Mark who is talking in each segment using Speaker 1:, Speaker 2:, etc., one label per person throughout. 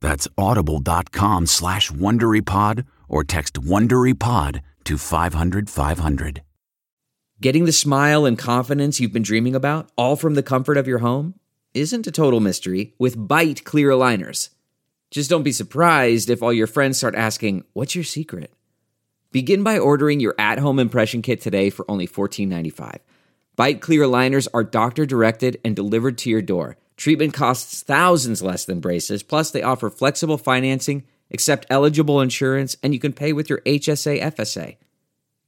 Speaker 1: That's audible.com slash WonderyPod or text WonderyPod to 500 500.
Speaker 2: Getting the smile and confidence you've been dreaming about, all from the comfort of your home, isn't a total mystery with Byte clear aligners. Just don't be surprised if all your friends start asking, What's your secret? Begin by ordering your at home impression kit today for only $14.95. Byte clear aligners are doctor directed and delivered to your door. Treatment costs thousands less than braces, plus, they offer flexible financing, accept eligible insurance, and you can pay with your HSA FSA.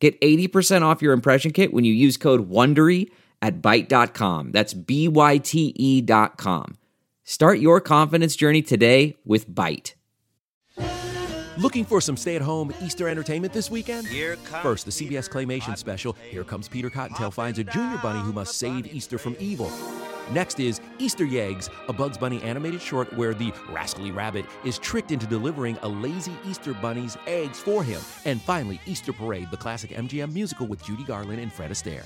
Speaker 2: Get 80% off your impression kit when you use code WONDERY at Byte.com. That's B-Y-T-E dot com. Start your confidence journey today with Byte.
Speaker 3: Looking for some stay-at-home Easter entertainment this weekend? First, the CBS Claymation special, Here Comes Peter Cottontail finds a junior bunny who must save Easter from evil. Next is Easter Yeggs, a Bugs Bunny animated short where the rascally rabbit is tricked into delivering a lazy Easter bunny's eggs for him. And finally, Easter Parade, the classic MGM musical with Judy Garland and Fred Astaire.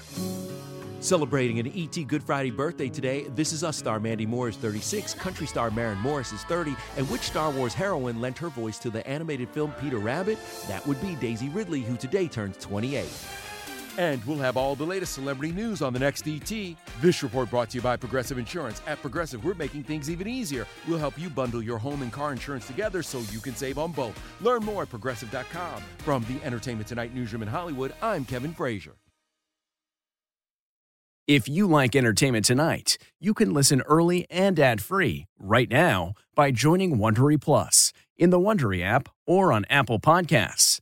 Speaker 3: Celebrating an ET Good Friday birthday today, This Is Us star Mandy Moore is 36, country star Maren Morris is 30, and which Star Wars heroine lent her voice to the animated film Peter Rabbit? That would be Daisy Ridley, who today turns 28. And we'll have all the latest celebrity news on the next ET. This report brought to you by Progressive Insurance. At Progressive, we're making things even easier. We'll help you bundle your home and car insurance together so you can save on both. Learn more at progressive.com. From the Entertainment Tonight newsroom in Hollywood, I'm Kevin Frazier.
Speaker 4: If you like Entertainment Tonight, you can listen early and ad-free right now by joining Wondery Plus in the Wondery app or on Apple Podcasts.